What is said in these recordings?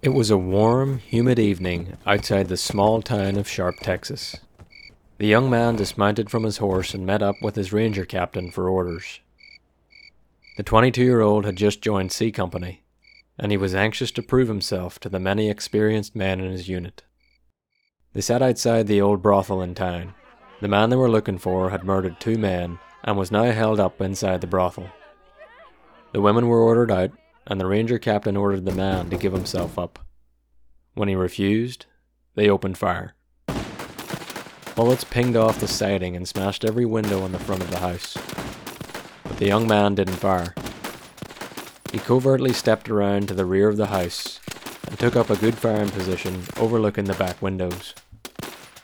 It was a warm, humid evening outside the small town of Sharp, Texas. The young man dismounted from his horse and met up with his ranger captain for orders. The 22 year old had just joined C Company, and he was anxious to prove himself to the many experienced men in his unit. They sat outside the old brothel in town. The man they were looking for had murdered two men and was now held up inside the brothel. The women were ordered out, and the ranger captain ordered the man to give himself up. When he refused, they opened fire. Bullets pinged off the siding and smashed every window in the front of the house. But the young man didn't fire. He covertly stepped around to the rear of the house and took up a good firing position overlooking the back windows.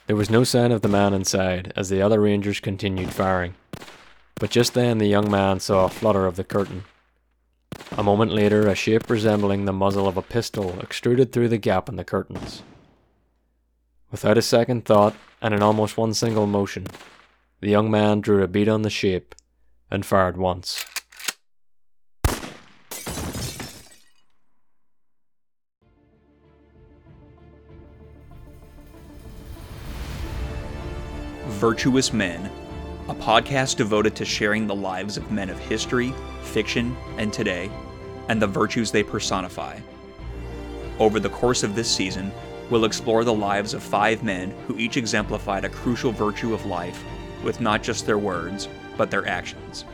There was no sign of the man inside as the other rangers continued firing. But just then the young man saw a flutter of the curtain a moment later, a shape resembling the muzzle of a pistol extruded through the gap in the curtains. Without a second thought, and in almost one single motion, the young man drew a bead on the shape and fired once. Virtuous Men, a podcast devoted to sharing the lives of men of history, fiction, and today, and the virtues they personify. Over the course of this season, we'll explore the lives of five men who each exemplified a crucial virtue of life with not just their words, but their actions.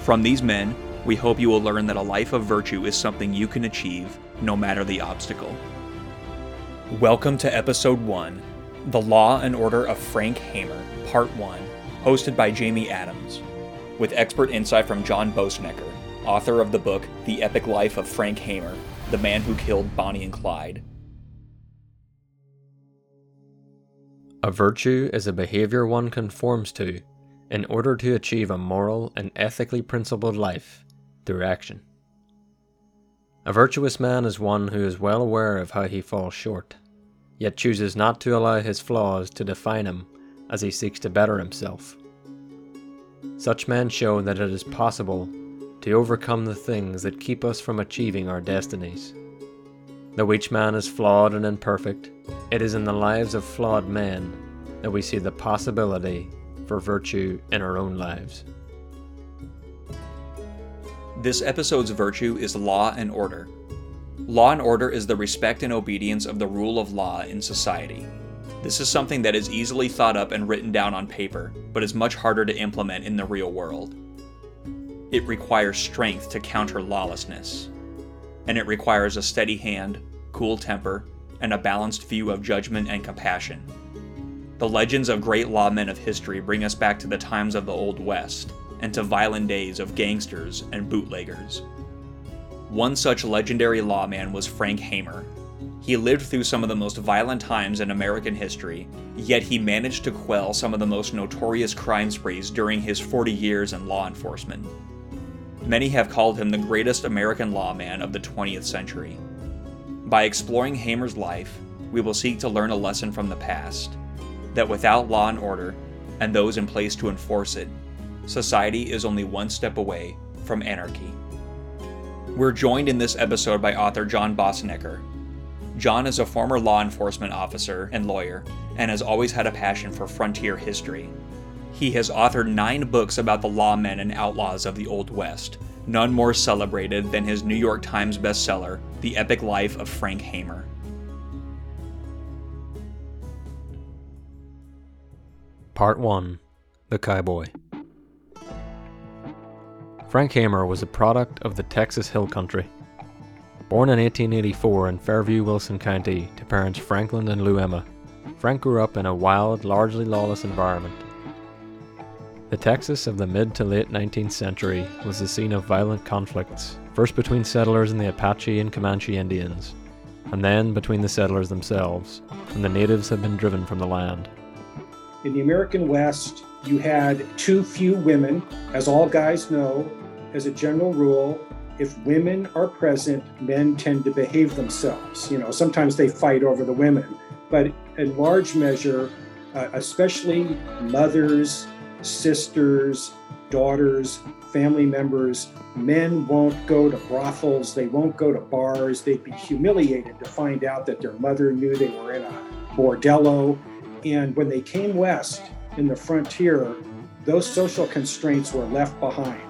From these men, we hope you will learn that a life of virtue is something you can achieve no matter the obstacle. Welcome to Episode 1 The Law and Order of Frank Hamer, Part 1, hosted by Jamie Adams, with expert insight from John Boessenecker author of the book The Epic Life of Frank Hamer, the man who killed Bonnie and Clyde. A virtue is a behavior one conforms to in order to achieve a moral and ethically principled life through action. A virtuous man is one who is well aware of how he falls short, yet chooses not to allow his flaws to define him as he seeks to better himself. Such men show that it is possible to overcome the things that keep us from achieving our destinies. Though each man is flawed and imperfect, it is in the lives of flawed men that we see the possibility for virtue in our own lives. This episode's virtue is law and order. Law and order is the respect and obedience of the rule of law in society. This is something that is easily thought up and written down on paper, but is much harder to implement in the real world. It requires strength to counter lawlessness. And it requires a steady hand, cool temper, and a balanced view of judgment and compassion. The legends of great lawmen of history bring us back to the times of the Old West and to violent days of gangsters and bootleggers. One such legendary lawman was Frank Hamer. He lived through some of the most violent times in American history, yet he managed to quell some of the most notorious crime sprees during his 40 years in law enforcement. Many have called him the greatest American lawman of the 20th century. By exploring Hamer's life, we will seek to learn a lesson from the past that without law and order, and those in place to enforce it, society is only one step away from anarchy. We're joined in this episode by author John Boessenecker. John is a former law enforcement officer and lawyer, and has always had a passion for frontier history. He has authored nine books about the lawmen and outlaws of the Old West, none more celebrated than his New York Times bestseller, The Epic Life of Frank Hamer. Part 1 The Cowboy Frank Hamer was a product of the Texas Hill Country. Born in 1884 in Fairview, Wilson County, to parents Franklin and Lou Emma, Frank grew up in a wild, largely lawless environment. The Texas of the mid to late 19th century was the scene of violent conflicts, first between settlers and the Apache and Comanche Indians, and then between the settlers themselves, when the natives had been driven from the land. In the American West, you had too few women. As all guys know, as a general rule, if women are present, men tend to behave themselves. You know, sometimes they fight over the women, but in large measure, uh, especially mothers sisters, daughters, family members. Men won't go to brothels, they won't go to bars. They'd be humiliated to find out that their mother knew they were in a bordello. And when they came west in the frontier, those social constraints were left behind.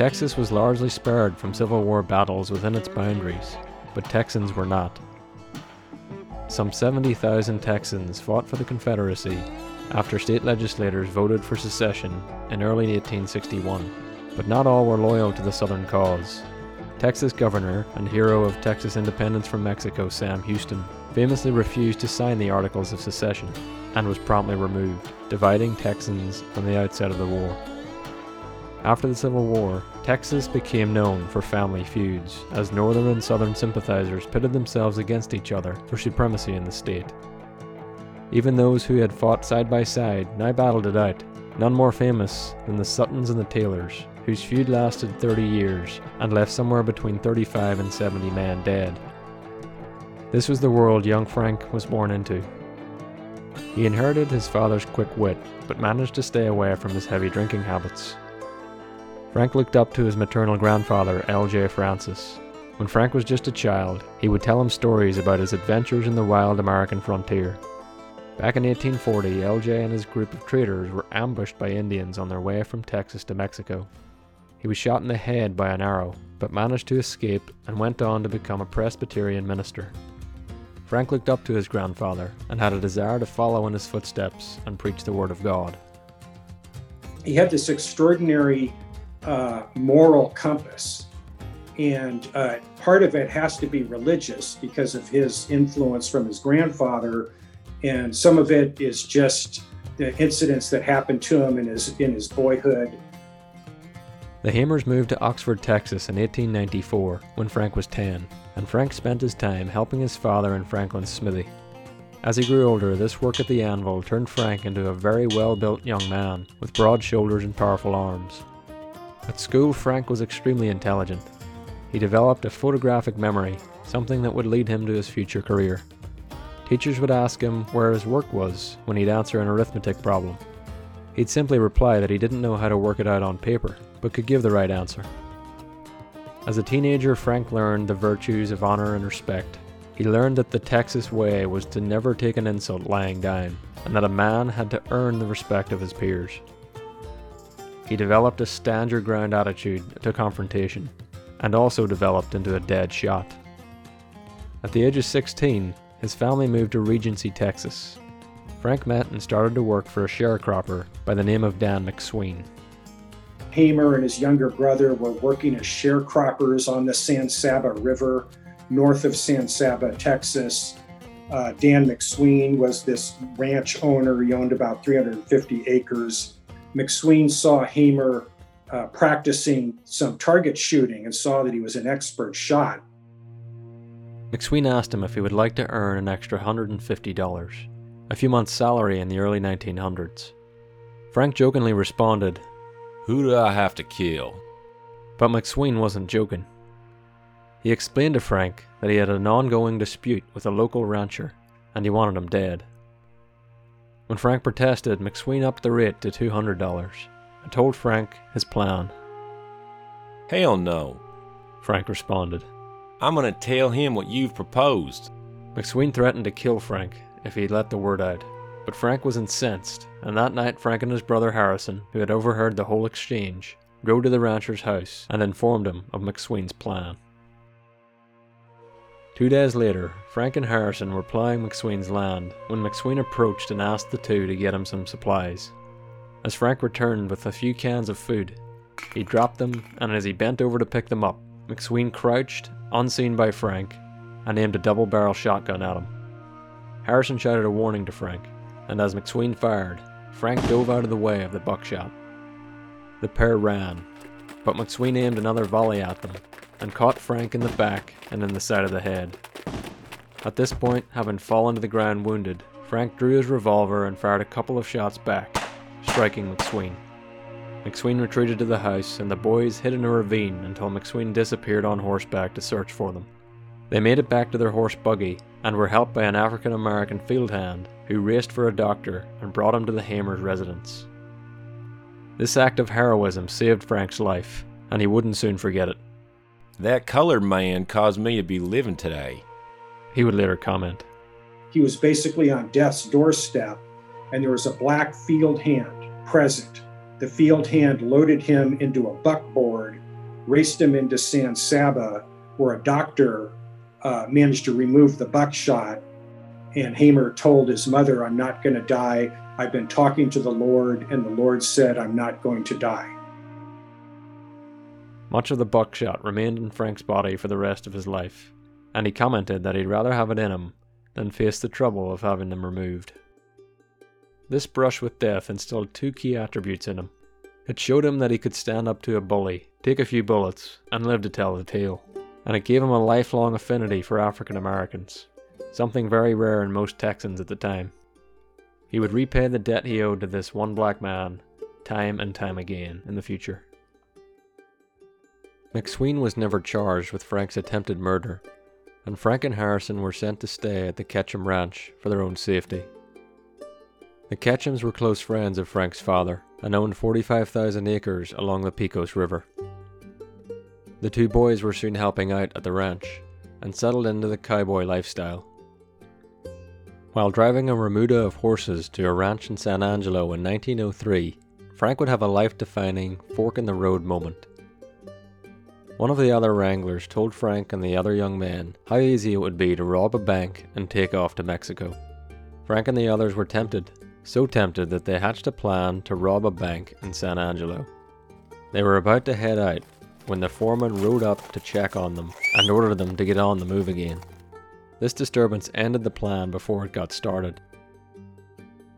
Texas was largely spared from Civil War battles within its boundaries, but Texans were not. Some 70,000 Texans fought for the Confederacy after state legislators voted for secession in early 1861, but not all were loyal to the Southern cause. Texas governor and hero of Texas independence from Mexico, Sam Houston, famously refused to sign the Articles of Secession and was promptly removed, dividing Texans from the outset of the war. After the Civil War, Texas became known for family feuds as Northern and Southern sympathizers pitted themselves against each other for supremacy in the state. Even those who had fought side by side now battled it out, none more famous than the Suttons and the Taylors, whose feud lasted 30 years and left somewhere between 35 and 70 men dead. This was the world young Frank was born into. He inherited his father's quick wit, but managed to stay away from his heavy drinking habits. Frank looked up to his maternal grandfather, L.J. Francis. When Frank was just a child, he would tell him stories about his adventures in the wild American frontier. Back in 1840, LJ and his group of traders were ambushed by Indians on their way from Texas to Mexico. He was shot in the head by an arrow, but managed to escape and went on to become a Presbyterian minister. Frank looked up to his grandfather and had a desire to follow in his footsteps and preach the Word of God. He had this extraordinary uh, moral compass, and uh, part of it has to be religious because of his influence from his grandfather and some of it is just the incidents that happened to him in his in his boyhood. The Hamers moved to Oxford, Texas in 1894 when Frank was 10, and Frank spent his time helping his father in Franklin's smithy. As he grew older, this work at the anvil turned Frank into a very well built young man with broad shoulders and powerful arms. At school, Frank was extremely intelligent. He developed a photographic memory, something that would lead him to his future career. Teachers would ask him where his work was when he'd answer an arithmetic problem. He'd simply reply that he didn't know how to work it out on paper, but could give the right answer. As a teenager, Frank learned the virtues of honor and respect. He learned that the Texas way was to never take an insult lying down, and that a man had to earn the respect of his peers. He developed a stand your ground attitude to confrontation, and also developed into a dead shot. At the age of 16, his family moved to Regency, Texas. Frank met and started to work for a sharecropper by the name of Dan McSwain. Hamer and his younger brother were working as sharecroppers on the San Saba River north of San Saba, Texas. Uh, Dan McSwain was this ranch owner. He owned about 350 acres. McSwain saw Hamer uh, practicing some target shooting and saw that he was an expert shot. McSwain asked him if he would like to earn an extra $150, a few months' salary in the early 1900s. Frank jokingly responded, Who do I have to kill? But McSwain wasn't joking. He explained to Frank that he had an ongoing dispute with a local rancher and he wanted him dead. When Frank protested, McSwain upped the rate to $200 and told Frank his plan. Hell no, Frank responded. I'm going to tell him what you've proposed. McSwain threatened to kill Frank if he let the word out, but Frank was incensed, and that night Frank and his brother Harrison, who had overheard the whole exchange, rode to the rancher's house and informed him of McSwain's plan. Two days later, Frank and Harrison were ploughing McSwain's land when McSwain approached and asked the two to get him some supplies. As Frank returned with a few cans of food, he dropped them, and as he bent over to pick them up, McSwain crouched unseen by Frank, and aimed a double barrel shotgun at him. Harrison shouted a warning to Frank, and as McSwain fired, Frank dove out of the way of the buckshot. The pair ran, but McSwain aimed another volley at them and caught Frank in the back and in the side of the head. At this point, having fallen to the ground wounded, Frank drew his revolver and fired a couple of shots back, striking McSwain. McSwain retreated to the house, and the boys hid in a ravine until McSwain disappeared on horseback to search for them. They made it back to their horse buggy and were helped by an African American field hand who raced for a doctor and brought him to the Hamer's residence. This act of heroism saved Frank's life, and he wouldn't soon forget it. That colored man caused me to be living today. He would later comment. He was basically on death's doorstep, and there was a black field hand present. The field hand loaded him into a buckboard, raced him into San Saba, where a doctor uh, managed to remove the buckshot. And Hamer told his mother, I'm not going to die. I've been talking to the Lord, and the Lord said, I'm not going to die. Much of the buckshot remained in Frank's body for the rest of his life, and he commented that he'd rather have it in him than face the trouble of having them removed. This brush with death instilled two key attributes in him. It showed him that he could stand up to a bully, take a few bullets, and live to tell the tale. And it gave him a lifelong affinity for African Americans, something very rare in most Texans at the time. He would repay the debt he owed to this one black man time and time again in the future. McSwain was never charged with Frank's attempted murder, and Frank and Harrison were sent to stay at the Ketchum Ranch for their own safety. The Ketchums were close friends of Frank's father and owned 45,000 acres along the Pecos River. The two boys were soon helping out at the ranch and settled into the cowboy lifestyle. While driving a remuda of horses to a ranch in San Angelo in 1903, Frank would have a life defining, fork in the road moment. One of the other wranglers told Frank and the other young men how easy it would be to rob a bank and take off to Mexico. Frank and the others were tempted, so tempted that they hatched a plan to rob a bank in San Angelo. They were about to head out when the foreman rode up to check on them and ordered them to get on the move again. This disturbance ended the plan before it got started.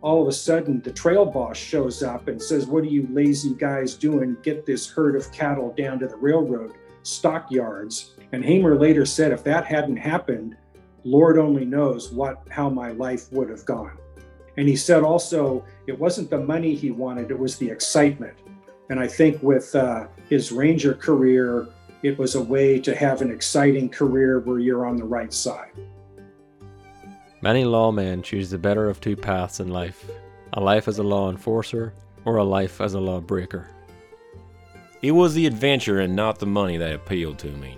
All of a sudden, the trail boss shows up and says, What are you lazy guys doing? Get this herd of cattle down to the railroad stockyards. And Hamer later said, if that hadn't happened, Lord only knows what how my life would have gone. And he said also, it wasn't the money he wanted, it was the excitement. And I think with uh, his Ranger career, it was a way to have an exciting career where you're on the right side. Many lawmen choose the better of two paths in life a life as a law enforcer or a life as a lawbreaker. It was the adventure and not the money that appealed to me.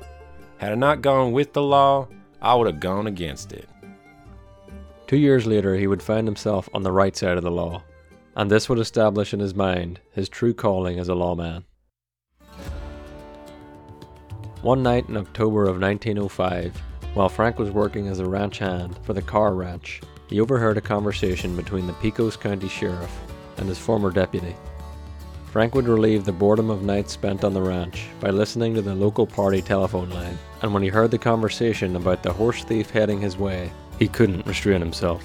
Had I not gone with the law, I would have gone against it. Two years later, he would find himself on the right side of the law, and this would establish in his mind his true calling as a lawman. One night in October of 1905, while Frank was working as a ranch hand for the Carr Ranch, he overheard a conversation between the Pecos County Sheriff and his former deputy. Frank would relieve the boredom of nights spent on the ranch by listening to the local party telephone line, and when he heard the conversation about the horse thief heading his way, he couldn't restrain himself.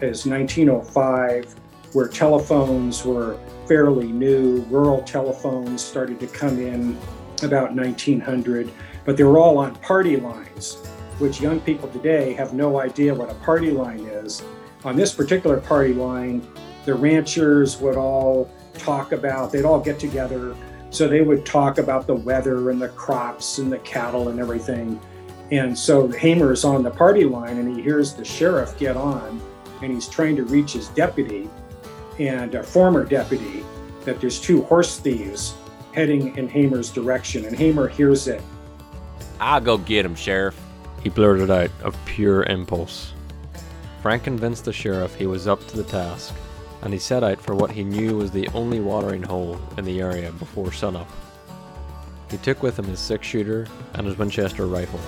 As 1905, where telephones were fairly new, rural telephones started to come in about 1900, but they were all on party lines, which young people today have no idea what a party line is. On this particular party line, the ranchers would all talk about, they'd all get together. So they would talk about the weather and the crops and the cattle and everything. And so Hamer is on the party line and he hears the sheriff get on and he's trying to reach his deputy and a former deputy that there's two horse thieves heading in Hamer's direction. And Hamer hears it. I'll go get him, Sheriff. He blurted out of pure impulse. Frank convinced the sheriff he was up to the task and he set out for what he knew was the only watering hole in the area before sunup. He took with him his six shooter and his Winchester rifle.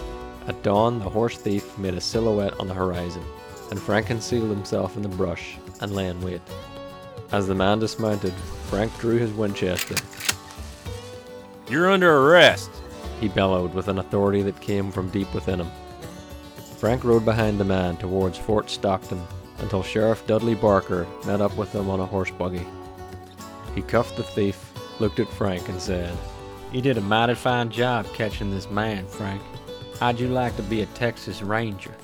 At dawn, the horse thief made a silhouette on the horizon, and Frank concealed himself in the brush and lay in wait. As the man dismounted, Frank drew his Winchester. You're under arrest, he bellowed with an authority that came from deep within him. Frank rode behind the man towards Fort Stockton until Sheriff Dudley Barker met up with them on a horse buggy. He cuffed the thief, looked at Frank, and said, You did a mighty fine job catching this man, Frank. How'd you like to be a Texas Ranger?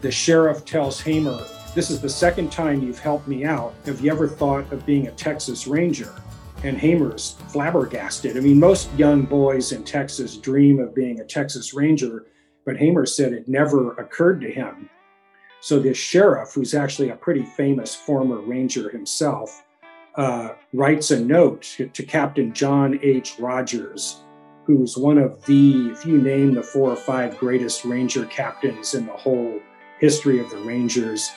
The sheriff tells Hamer, This is the second time you've helped me out. Have you ever thought of being a Texas Ranger? And Hamer's flabbergasted. I mean, most young boys in Texas dream of being a Texas Ranger, but Hamer said it never occurred to him. So this sheriff, who's actually a pretty famous former ranger himself, uh, writes a note to, to Captain John H. Rogers, who's one of the, if you name the four or five greatest Ranger captains in the whole history of the Rangers,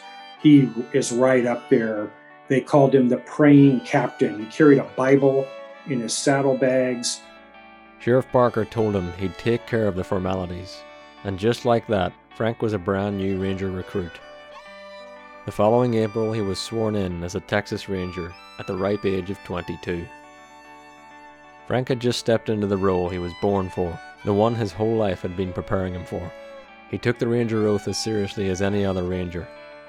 he is right up there. They called him the praying captain. He carried a Bible in his saddlebags. Sheriff Barker told him he'd take care of the formalities, and just like that, Frank was a brand new Ranger recruit. The following April, he was sworn in as a Texas Ranger at the ripe age of 22. Frank had just stepped into the role he was born for, the one his whole life had been preparing him for. He took the Ranger oath as seriously as any other Ranger,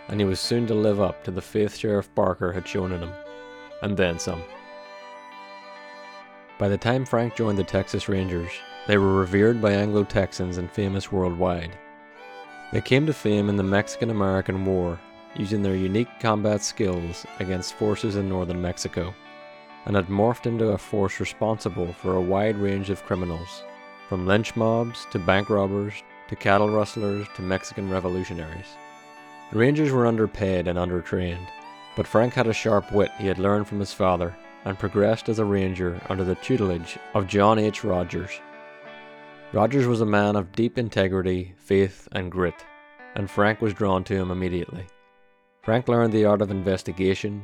and he was soon to live up to the faith Sheriff Barker had shown in him, and then some. By the time Frank joined the Texas Rangers, they were revered by Anglo Texans and famous worldwide. They came to fame in the Mexican American War, using their unique combat skills against forces in northern Mexico, and had morphed into a force responsible for a wide range of criminals, from lynch mobs to bank robbers to cattle rustlers to Mexican revolutionaries. The Rangers were underpaid and undertrained, but Frank had a sharp wit he had learned from his father and progressed as a ranger under the tutelage of John H. Rogers. Rogers was a man of deep integrity, faith, and grit, and Frank was drawn to him immediately. Frank learned the art of investigation,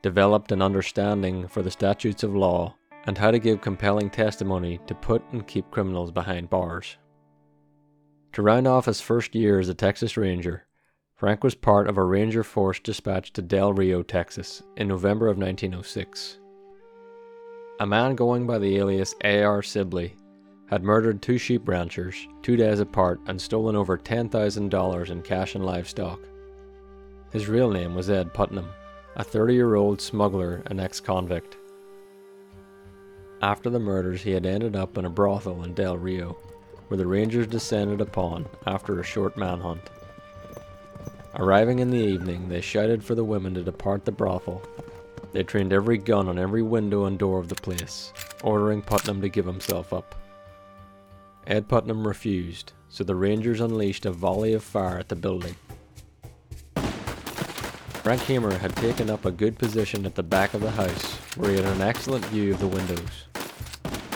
developed an understanding for the statutes of law, and how to give compelling testimony to put and keep criminals behind bars. To round off his first year as a Texas Ranger, Frank was part of a Ranger force dispatched to Del Rio, Texas, in November of 1906. A man going by the alias A.R. Sibley had murdered two sheep ranchers two days apart and stolen over $10,000 in cash and livestock. His real name was Ed Putnam, a 30 year old smuggler and ex convict. After the murders, he had ended up in a brothel in Del Rio, where the Rangers descended upon after a short manhunt. Arriving in the evening, they shouted for the women to depart the brothel. They trained every gun on every window and door of the place, ordering Putnam to give himself up. Ed Putnam refused, so the Rangers unleashed a volley of fire at the building. Frank Hamer had taken up a good position at the back of the house, where he had an excellent view of the windows.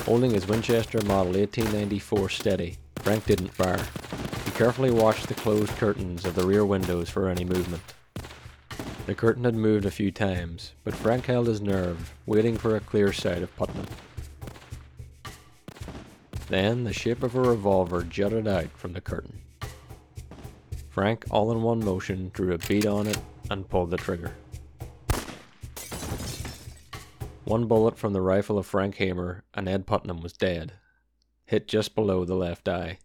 Holding his Winchester Model 1894 steady, Frank didn't fire He carefully watched the closed curtains of the rear windows for any movement. The curtain had moved a few times, but Frank held his nerve, waiting for a clear sight of Putnam. Then the shape of a revolver jutted out from the curtain. Frank, all in one motion, drew a bead on it and pulled the trigger. One bullet from the rifle of Frank Hamer and Ed Putnam was dead, hit just below the left eye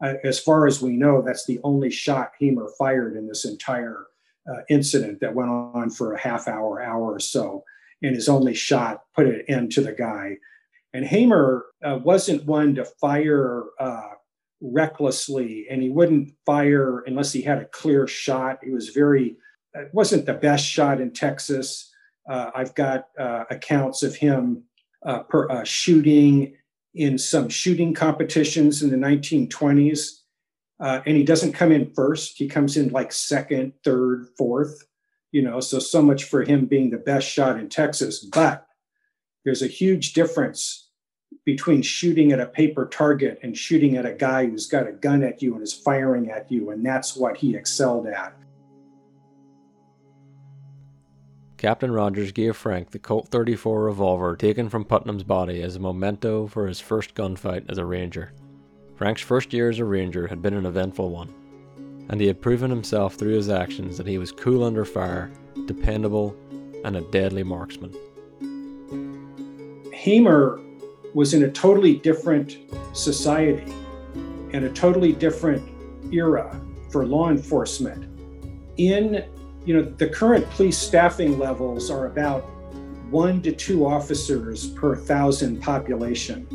as far as we know, that's the only shot Hamer fired in this entire uh, incident that went on for a half hour, hour or so. And his only shot put an end to the guy. And Hamer uh, wasn't one to fire uh, recklessly, and he wouldn't fire unless he had a clear shot. He was very, it wasn't the best shot in Texas. Uh, I've got uh, accounts of him per, shooting in some shooting competitions in the 1920s. Uh, and he doesn't come in first. He comes in like second, third, fourth, you know, so so much for him being the best shot in Texas. But there's a huge difference between shooting at a paper target and shooting at a guy who's got a gun at you and is firing at you. And that's what he excelled at. Captain Rogers gave Frank the Colt 34 revolver taken from Putnam's body as a memento for his first gunfight as a Ranger. Frank's first year as a Ranger had been an eventful one, and he had proven himself through his actions that he was cool under fire, dependable, and a deadly marksman. Hamer was in a totally different society and a totally different era for law enforcement. In you know, the current police staffing levels are about one to two officers per thousand population.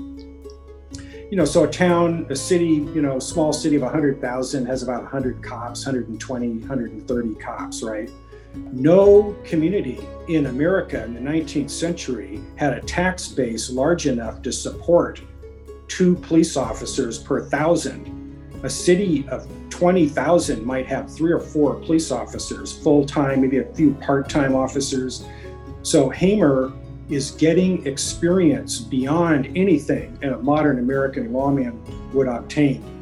You know, so a town, a city, you know, small city of 100,000 has about 100 cops, 120, 130 cops, right? No community in America in the 19th century had a tax base large enough to support two police officers per thousand. A city of 20,000 might have three or four police officers, full time, maybe a few part time officers. So Hamer is getting experience beyond anything a modern American lawman would obtain.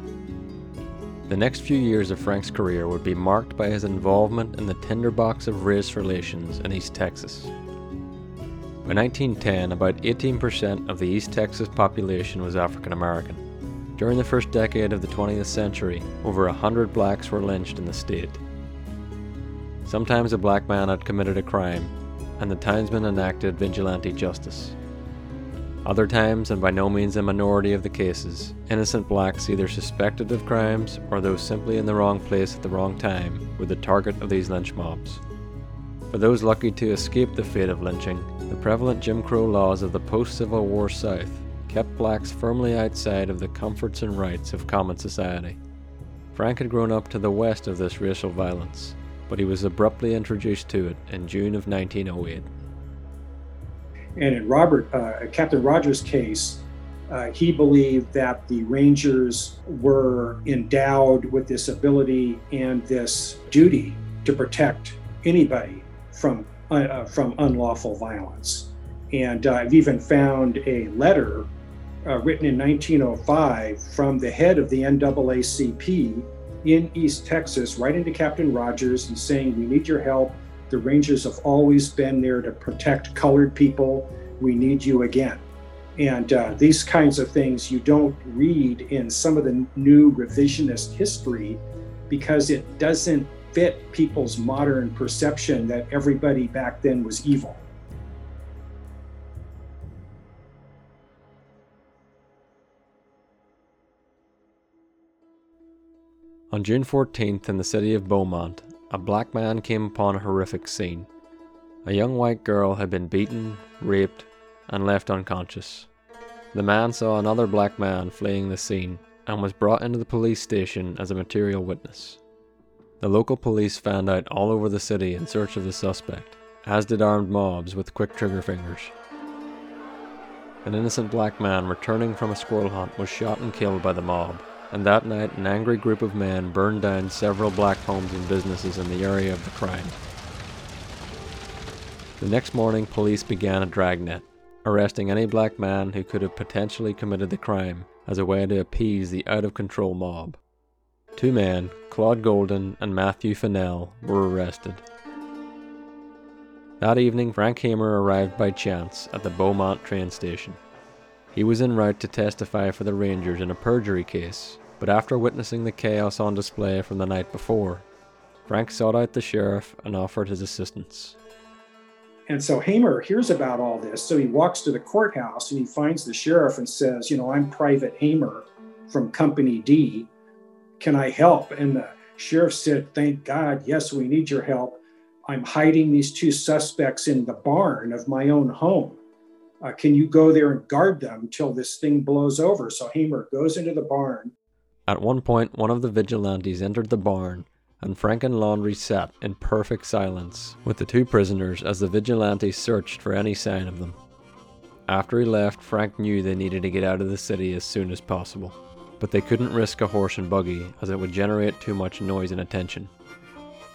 The next few years of Frank's career would be marked by his involvement in the tinderbox of race relations in East Texas. By 1910, about 18% of the East Texas population was African American. During the first decade of the 20th century, over 100 blacks were lynched in the state. Sometimes a black man had committed a crime, and the townsmen enacted vigilante justice. Other times, and by no means a minority of the cases, innocent blacks either suspected of crimes or those simply in the wrong place at the wrong time were the target of these lynch mobs. For those lucky to escape the fate of lynching, the prevalent Jim Crow laws of the post Civil War South kept blacks firmly outside of the comforts and rights of common society. Frank had grown up to the west of this racial violence, but he was abruptly introduced to it in June of 1908. And in Robert, uh, Captain Rogers' case, uh, he believed that the Rangers were endowed with this ability and this duty to protect anybody from uh, uh from unlawful violence. And uh, I've even found a letter uh, written in 1905 from the head of the NAACP in East Texas, writing to Captain Rogers and saying, "We need your help the Rangers have always been there to protect colored people. We need you again. And uh, these kinds of things you don't read in some of the new revisionist history because it doesn't fit people's modern perception that everybody back then was evil. On June 14th, in the city of Beaumont, a black man came upon a horrific scene. A young white girl had been beaten, raped, and left unconscious. The man saw another black man fleeing the scene and was brought into the police station as a material witness. The local police found out all over the city in search of the suspect, as did armed mobs with quick trigger fingers. An innocent black man returning from a squirrel hunt was shot and killed by the mob and that night an angry group of men burned down several black homes and businesses in the area of the crime. The next morning, police began a dragnet, arresting any black man who could have potentially committed the crime as a way to appease the out of control mob. Two men, Claude Golden and Matthew Fennell, were arrested. That evening, Frank Hamer arrived by chance at the Beaumont train station. He was en route to testify for the Rangers in a perjury case, but after witnessing the chaos on display from the night before, Frank sought out the sheriff and offered his assistance. And so Hamer hears about all this. So he walks to the courthouse and he finds the sheriff and says, You know, I'm Private Hamer from Company D. Can I help? And the sheriff said, Thank God. Yes, we need your help. I'm hiding these two suspects in the barn of my own home uh, can you go there and guard them till this thing blows over? So Hamer goes into the barn. At one point, one of the vigilantes entered the barn, and Frank and Laundrie sat in perfect silence with the two prisoners as the vigilante searched for any sign of them. After he left, Frank knew they needed to get out of the city as soon as possible, but they couldn't risk a horse and buggy as it would generate too much noise and attention.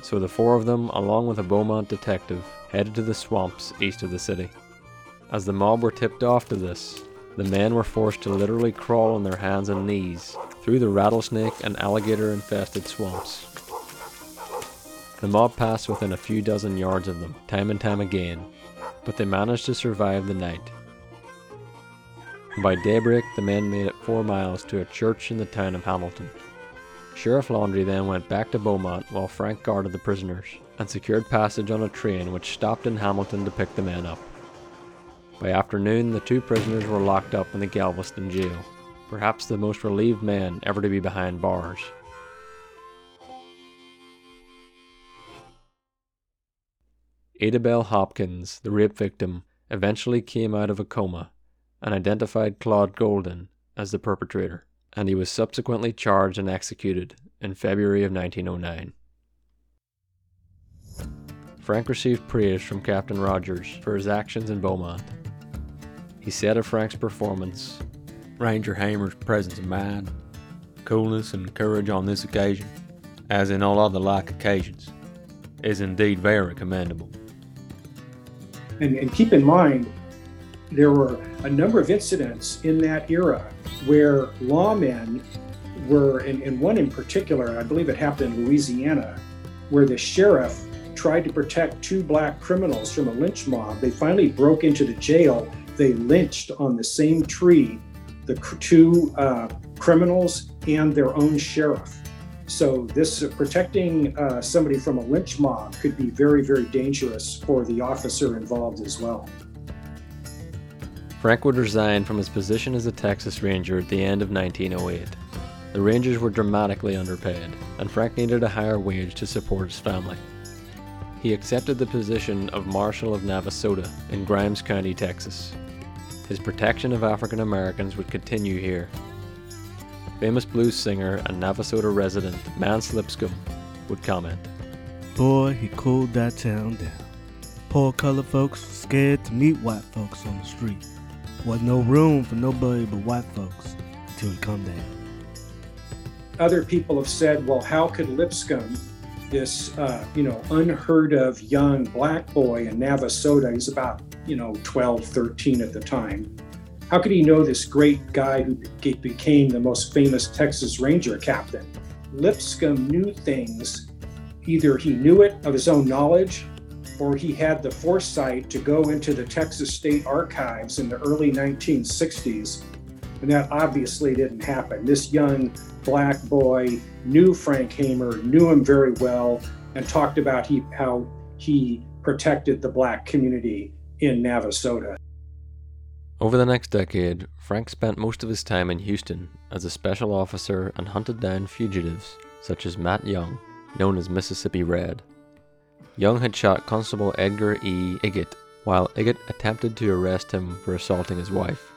So the four of them, along with a Beaumont detective, headed to the swamps east of the city. As the mob were tipped off to this, the men were forced to literally crawl on their hands and knees through the rattlesnake and alligator infested swamps. The mob passed within a few dozen yards of them, time and time again, but they managed to survive the night. By daybreak, the men made it four miles to a church in the town of Hamilton. Sheriff Laundrie then went back to Beaumont while Frank guarded the prisoners and secured passage on a train which stopped in Hamilton to pick the men up. By afternoon, the two prisoners were locked up in the Galveston jail, perhaps the most relieved man ever to be behind bars. Adabelle Hopkins, the rape victim, eventually came out of a coma and identified Claude Golden as the perpetrator, and he was subsequently charged and executed in February of 1909. Frank received praise from Captain Rogers for his actions in Beaumont he said of Frank's performance Ranger Hamer's presence of mind, coolness, and courage on this occasion, as in all other like occasions, is indeed very commendable. And, and keep in mind, there were a number of incidents in that era where lawmen were, and, and one in particular, I believe it happened in Louisiana, where the sheriff tried to protect two black criminals from a lynch mob. They finally broke into the jail. They lynched on the same tree the two uh, criminals and their own sheriff. So this uh, protecting uh, somebody from a lynch mob could be very, very dangerous for the officer involved as well. Frank would resign from his position as a Texas Ranger at the end of 1908. The Rangers were dramatically underpaid, and Frank needed a higher wage to support his family. He accepted the position of Marshal of Navasota in Grimes County, Texas. His protection of African Americans would continue here. Famous blues singer and Navasota resident Mance Lipscomb would comment Boy, he cooled that town down. Poor colored folks scared to meet white folks on the street. Wasn't no room for nobody but white folks till he come down other people have said, well, how could Lipscomb, this uh, you know unheard of young black boy in Navasota, he's about you know 12, 13 at the time, how could he know this great guy who became the most famous Texas Ranger captain? Lipscomb knew things, either he knew it of his own knowledge, or he had the foresight to go into the Texas State Archives in the early 1960s. And that obviously didn't happen. This young black boy, knew Frank Hamer, knew him very well, and talked about he, how he protected the black community in Navasota. Over the next decade, Frank spent most of his time in Houston as a special officer and hunted down fugitives such as Matt Young, known as Mississippi Red. Young had shot Constable Edgar E. Iggett while Iggett attempted to arrest him for assaulting his wife.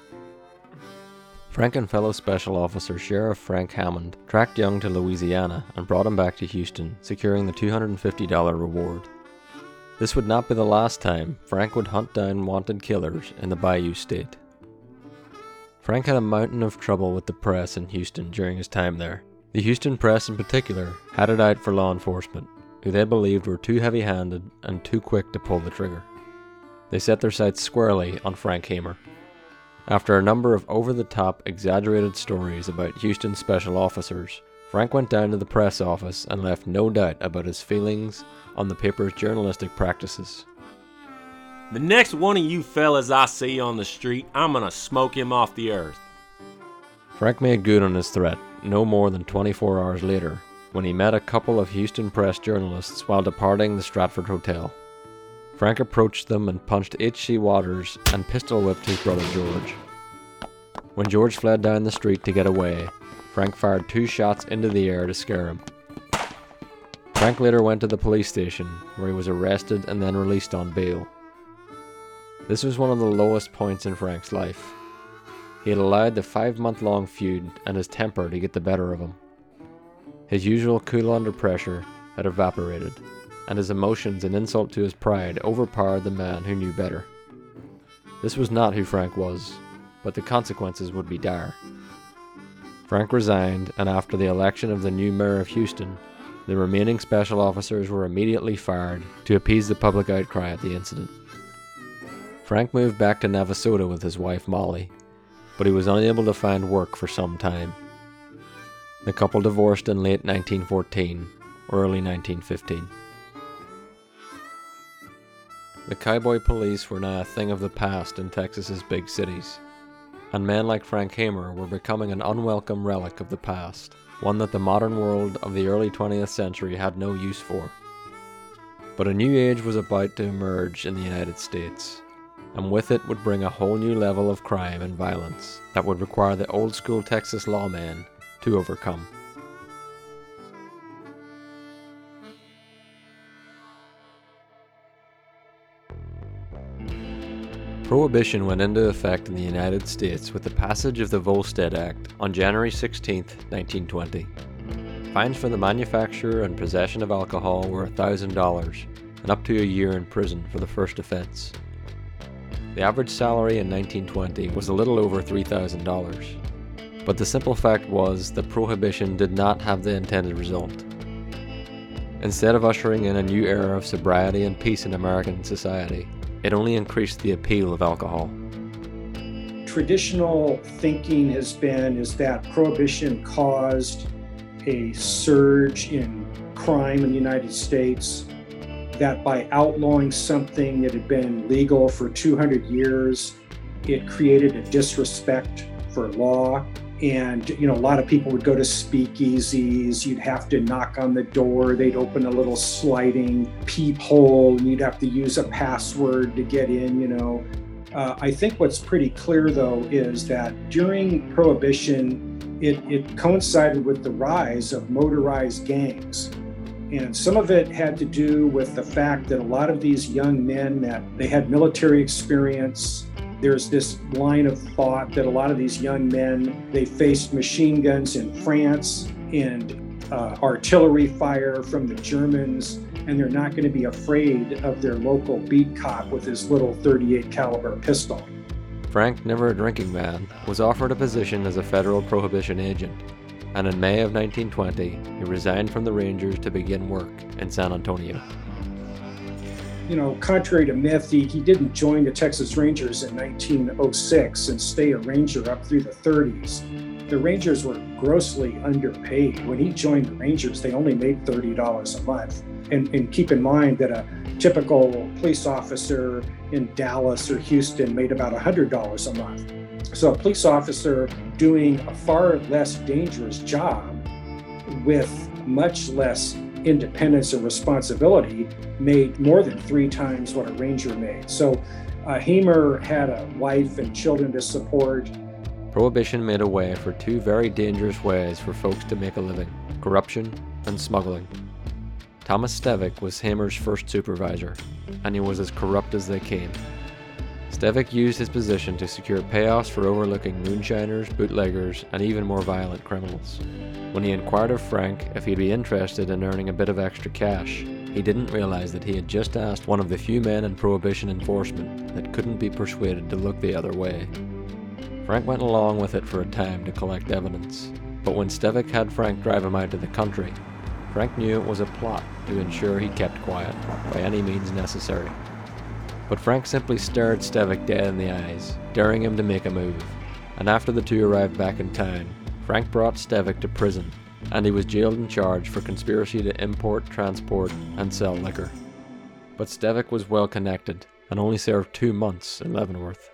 Frank and fellow Special Officer Sheriff Frank Hammond tracked Young to Louisiana and brought him back to Houston, securing the $250 reward. This would not be the last time Frank would hunt down wanted killers in the Bayou State. Frank had a mountain of trouble with the press in Houston during his time there. The Houston press, in particular, had it out for law enforcement, who they believed were too heavy handed and too quick to pull the trigger. They set their sights squarely on Frank Hamer. After a number of over the top, exaggerated stories about Houston special officers, Frank went down to the press office and left no doubt about his feelings on the paper's journalistic practices. The next one of you fellas I see on the street, I'm gonna smoke him off the earth. Frank made good on his threat no more than 24 hours later when he met a couple of Houston press journalists while departing the Stratford Hotel. Frank approached them and punched H.C. Waters and pistol whipped his brother George. When George fled down the street to get away, Frank fired two shots into the air to scare him. Frank later went to the police station, where he was arrested and then released on bail. This was one of the lowest points in Frank's life. He had allowed the five month long feud and his temper to get the better of him. His usual cool under pressure had evaporated and his emotions and insult to his pride overpowered the man who knew better. This was not who Frank was, but the consequences would be dire. Frank resigned, and after the election of the new mayor of Houston, the remaining special officers were immediately fired to appease the public outcry at the incident. Frank moved back to Navasota with his wife Molly, but he was unable to find work for some time. The couple divorced in late 1914 or early 1915. The cowboy police were now a thing of the past in Texas's big cities, and men like Frank Hamer were becoming an unwelcome relic of the past, one that the modern world of the early 20th century had no use for. But a new age was about to emerge in the United States, and with it would bring a whole new level of crime and violence that would require the old school Texas lawmen to overcome. Prohibition went into effect in the United States with the passage of the Volstead Act on January 16, 1920. Fines for the manufacture and possession of alcohol were $1,000 and up to a year in prison for the first offense. The average salary in 1920 was a little over $3,000. But the simple fact was that prohibition did not have the intended result. Instead of ushering in a new era of sobriety and peace in American society, it only increased the appeal of alcohol. Traditional thinking has been is that prohibition caused a surge in crime in the United States, that by outlawing something that had been legal for 200 years, it created a disrespect for law and you know a lot of people would go to speakeasies you'd have to knock on the door they'd open a little sliding peephole and you'd have to use a password to get in you know. Uh, i think what's pretty clear though is that during prohibition it, it coincided with the rise of motorized gangs. And some of it had to do with the fact that a lot of these young men that they had military experience there's this line of thought that a lot of these young men they faced machine guns in France and uh, artillery fire from the Germans, and they're not going to be afraid of their local beat cop with his little 38 caliber pistol. Frank, never a drinking man, was offered a position as a federal prohibition agent, and in May of 1920, he resigned from the Rangers to begin work in San Antonio you know, contrary to myth, he, he didn't join the Texas Rangers in 1906 and stay a Ranger up through the 30s. The Rangers were grossly underpaid. When he joined the Rangers, they only made $30 a month. And, and keep in mind that a typical police officer in Dallas or Houston made about $100 a month. So a police officer doing a far less dangerous job with much less independence and responsibility made more than three times what a ranger made. So uh, Hamer had a wife and children to support. Prohibition made a way for two very dangerous ways for folks to make a living corruption and smuggling. Thomas Stevick was Hamer's first supervisor, and he was as corrupt as they came. Stevick used his position to secure payoffs for overlooking moonshiners, bootleggers, and even more violent criminals. When he inquired of Frank if he'd be interested in earning a bit of extra cash, he didn't realize that he had just asked one of the few men in prohibition enforcement that couldn't be persuaded to look the other way. Frank went along with it for a time to collect evidence, but when Stevick had Frank drive him out to the country, Frank knew it was a plot to ensure he kept quiet by any means necessary. But Frank simply stared Stevick dead in the eyes, daring him to make a move, and after the two arrived back in town, Frank brought Stevick to prison, and he was jailed and charged for conspiracy to import, transport, and sell liquor. But Stevick was well connected and only served two months in Leavenworth.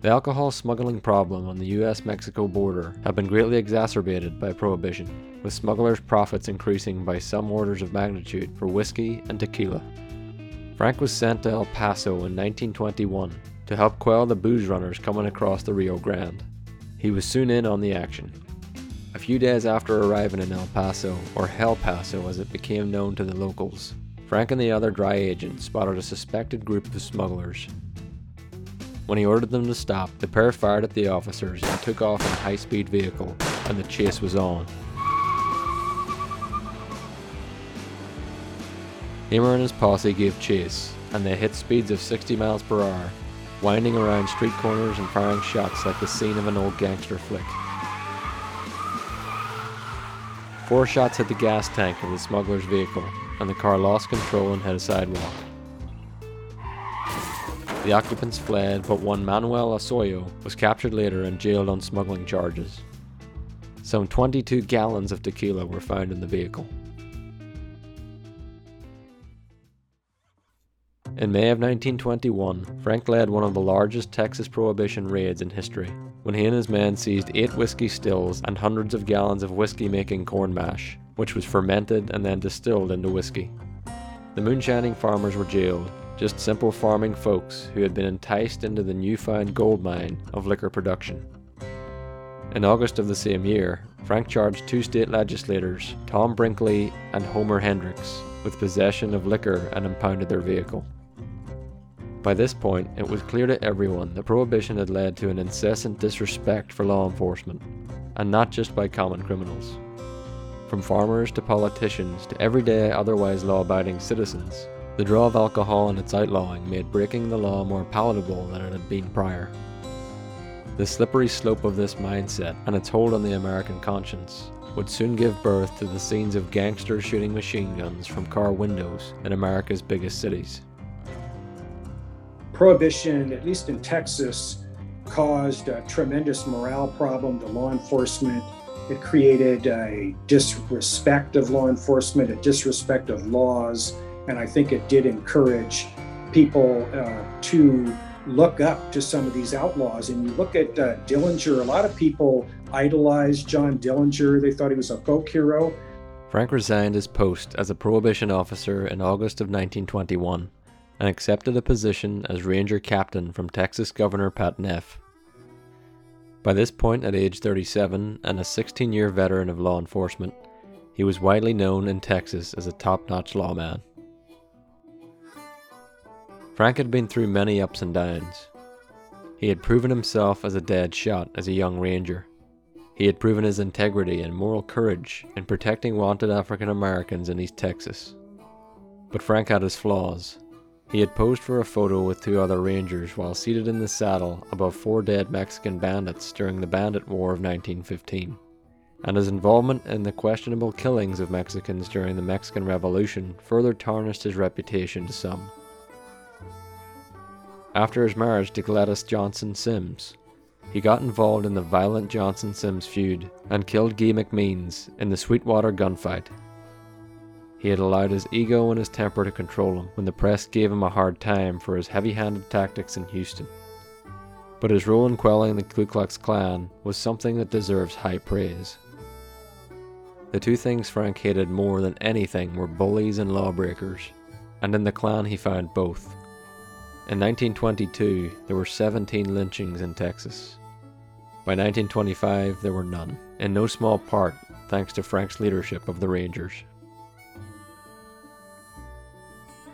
The alcohol smuggling problem on the US Mexico border had been greatly exacerbated by prohibition, with smugglers' profits increasing by some orders of magnitude for whiskey and tequila. Frank was sent to El Paso in 1921 to help quell the booze runners coming across the Rio Grande. He was soon in on the action. A few days after arriving in El Paso, or Hell Paso as it became known to the locals, Frank and the other dry agents spotted a suspected group of smugglers. When he ordered them to stop, the pair fired at the officers and took off in a high speed vehicle, and the chase was on. Hamer and his posse gave chase, and they hit speeds of 60 miles per hour, winding around street corners and firing shots like the scene of an old gangster flick. Four shots hit the gas tank of the smuggler's vehicle, and the car lost control and hit a sidewalk. The occupants fled, but one Manuel Osoyo was captured later and jailed on smuggling charges. Some 22 gallons of tequila were found in the vehicle. In May of 1921, Frank led one of the largest Texas prohibition raids in history, when he and his men seized eight whiskey stills and hundreds of gallons of whiskey making corn mash, which was fermented and then distilled into whiskey. The moonshining farmers were jailed, just simple farming folks who had been enticed into the newfound gold mine of liquor production. In August of the same year, Frank charged two state legislators, Tom Brinkley and Homer Hendricks, with possession of liquor and impounded their vehicle. By this point, it was clear to everyone that prohibition had led to an incessant disrespect for law enforcement, and not just by common criminals. From farmers to politicians to everyday, otherwise law abiding citizens, the draw of alcohol and its outlawing made breaking the law more palatable than it had been prior. The slippery slope of this mindset and its hold on the American conscience would soon give birth to the scenes of gangsters shooting machine guns from car windows in America's biggest cities. Prohibition, at least in Texas, caused a tremendous morale problem to law enforcement. It created a disrespect of law enforcement, a disrespect of laws, and I think it did encourage people uh, to look up to some of these outlaws. And you look at uh, Dillinger, a lot of people idolized John Dillinger. They thought he was a folk hero. Frank resigned his post as a prohibition officer in August of 1921 and accepted a position as ranger captain from Texas Governor Pat Neff. By this point, at age 37 and a 16 year veteran of law enforcement, he was widely known in Texas as a top notch lawman. Frank had been through many ups and downs. He had proven himself as a dead shot as a young ranger. He had proven his integrity and moral courage in protecting wanted African Americans in East Texas. But Frank had his flaws. He had posed for a photo with two other rangers while seated in the saddle above four dead Mexican bandits during the Bandit War of 1915. And his involvement in the questionable killings of Mexicans during the Mexican Revolution further tarnished his reputation to some. After his marriage to Gladys Johnson Sims, he got involved in the violent Johnson Sims feud and killed Guy McMeans in the Sweetwater gunfight. He had allowed his ego and his temper to control him when the press gave him a hard time for his heavy handed tactics in Houston. But his role in quelling the Ku Klux Klan was something that deserves high praise. The two things Frank hated more than anything were bullies and lawbreakers, and in the Klan he found both. In 1922, there were 17 lynchings in Texas. By 1925, there were none, in no small part thanks to Frank's leadership of the Rangers.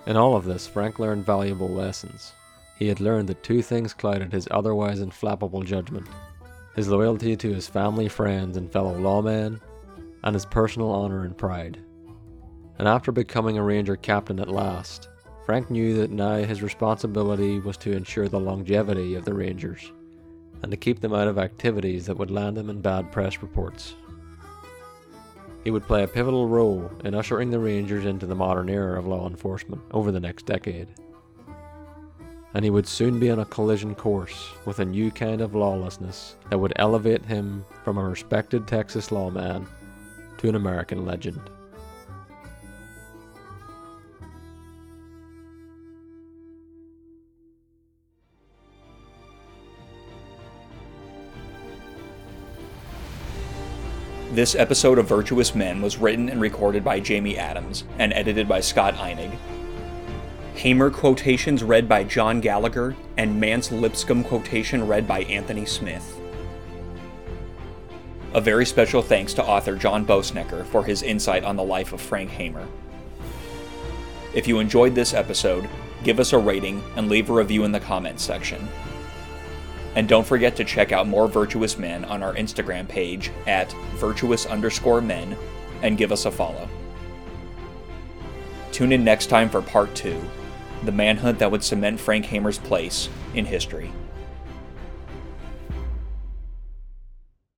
In all of this, Frank learned valuable lessons. He had learned that two things clouded his otherwise inflammable judgment his loyalty to his family, friends, and fellow lawmen, and his personal honor and pride. And after becoming a Ranger captain at last, Frank knew that now his responsibility was to ensure the longevity of the Rangers and to keep them out of activities that would land them in bad press reports. He would play a pivotal role in ushering the Rangers into the modern era of law enforcement over the next decade. And he would soon be on a collision course with a new kind of lawlessness that would elevate him from a respected Texas lawman to an American legend. This episode of Virtuous Men was written and recorded by Jamie Adams and edited by Scott Einig. Hamer quotations read by John Gallagher and Mance Lipscomb quotation read by Anthony Smith. A very special thanks to author John Boessenecker for his insight on the life of Frank Hamer. If you enjoyed this episode, give us a rating and leave a review in the comments section. And don't forget to check out more Virtuous Men on our Instagram page at virtuous underscore men and give us a follow. Tune in next time for part two the manhunt that would cement Frank Hamer's place in history.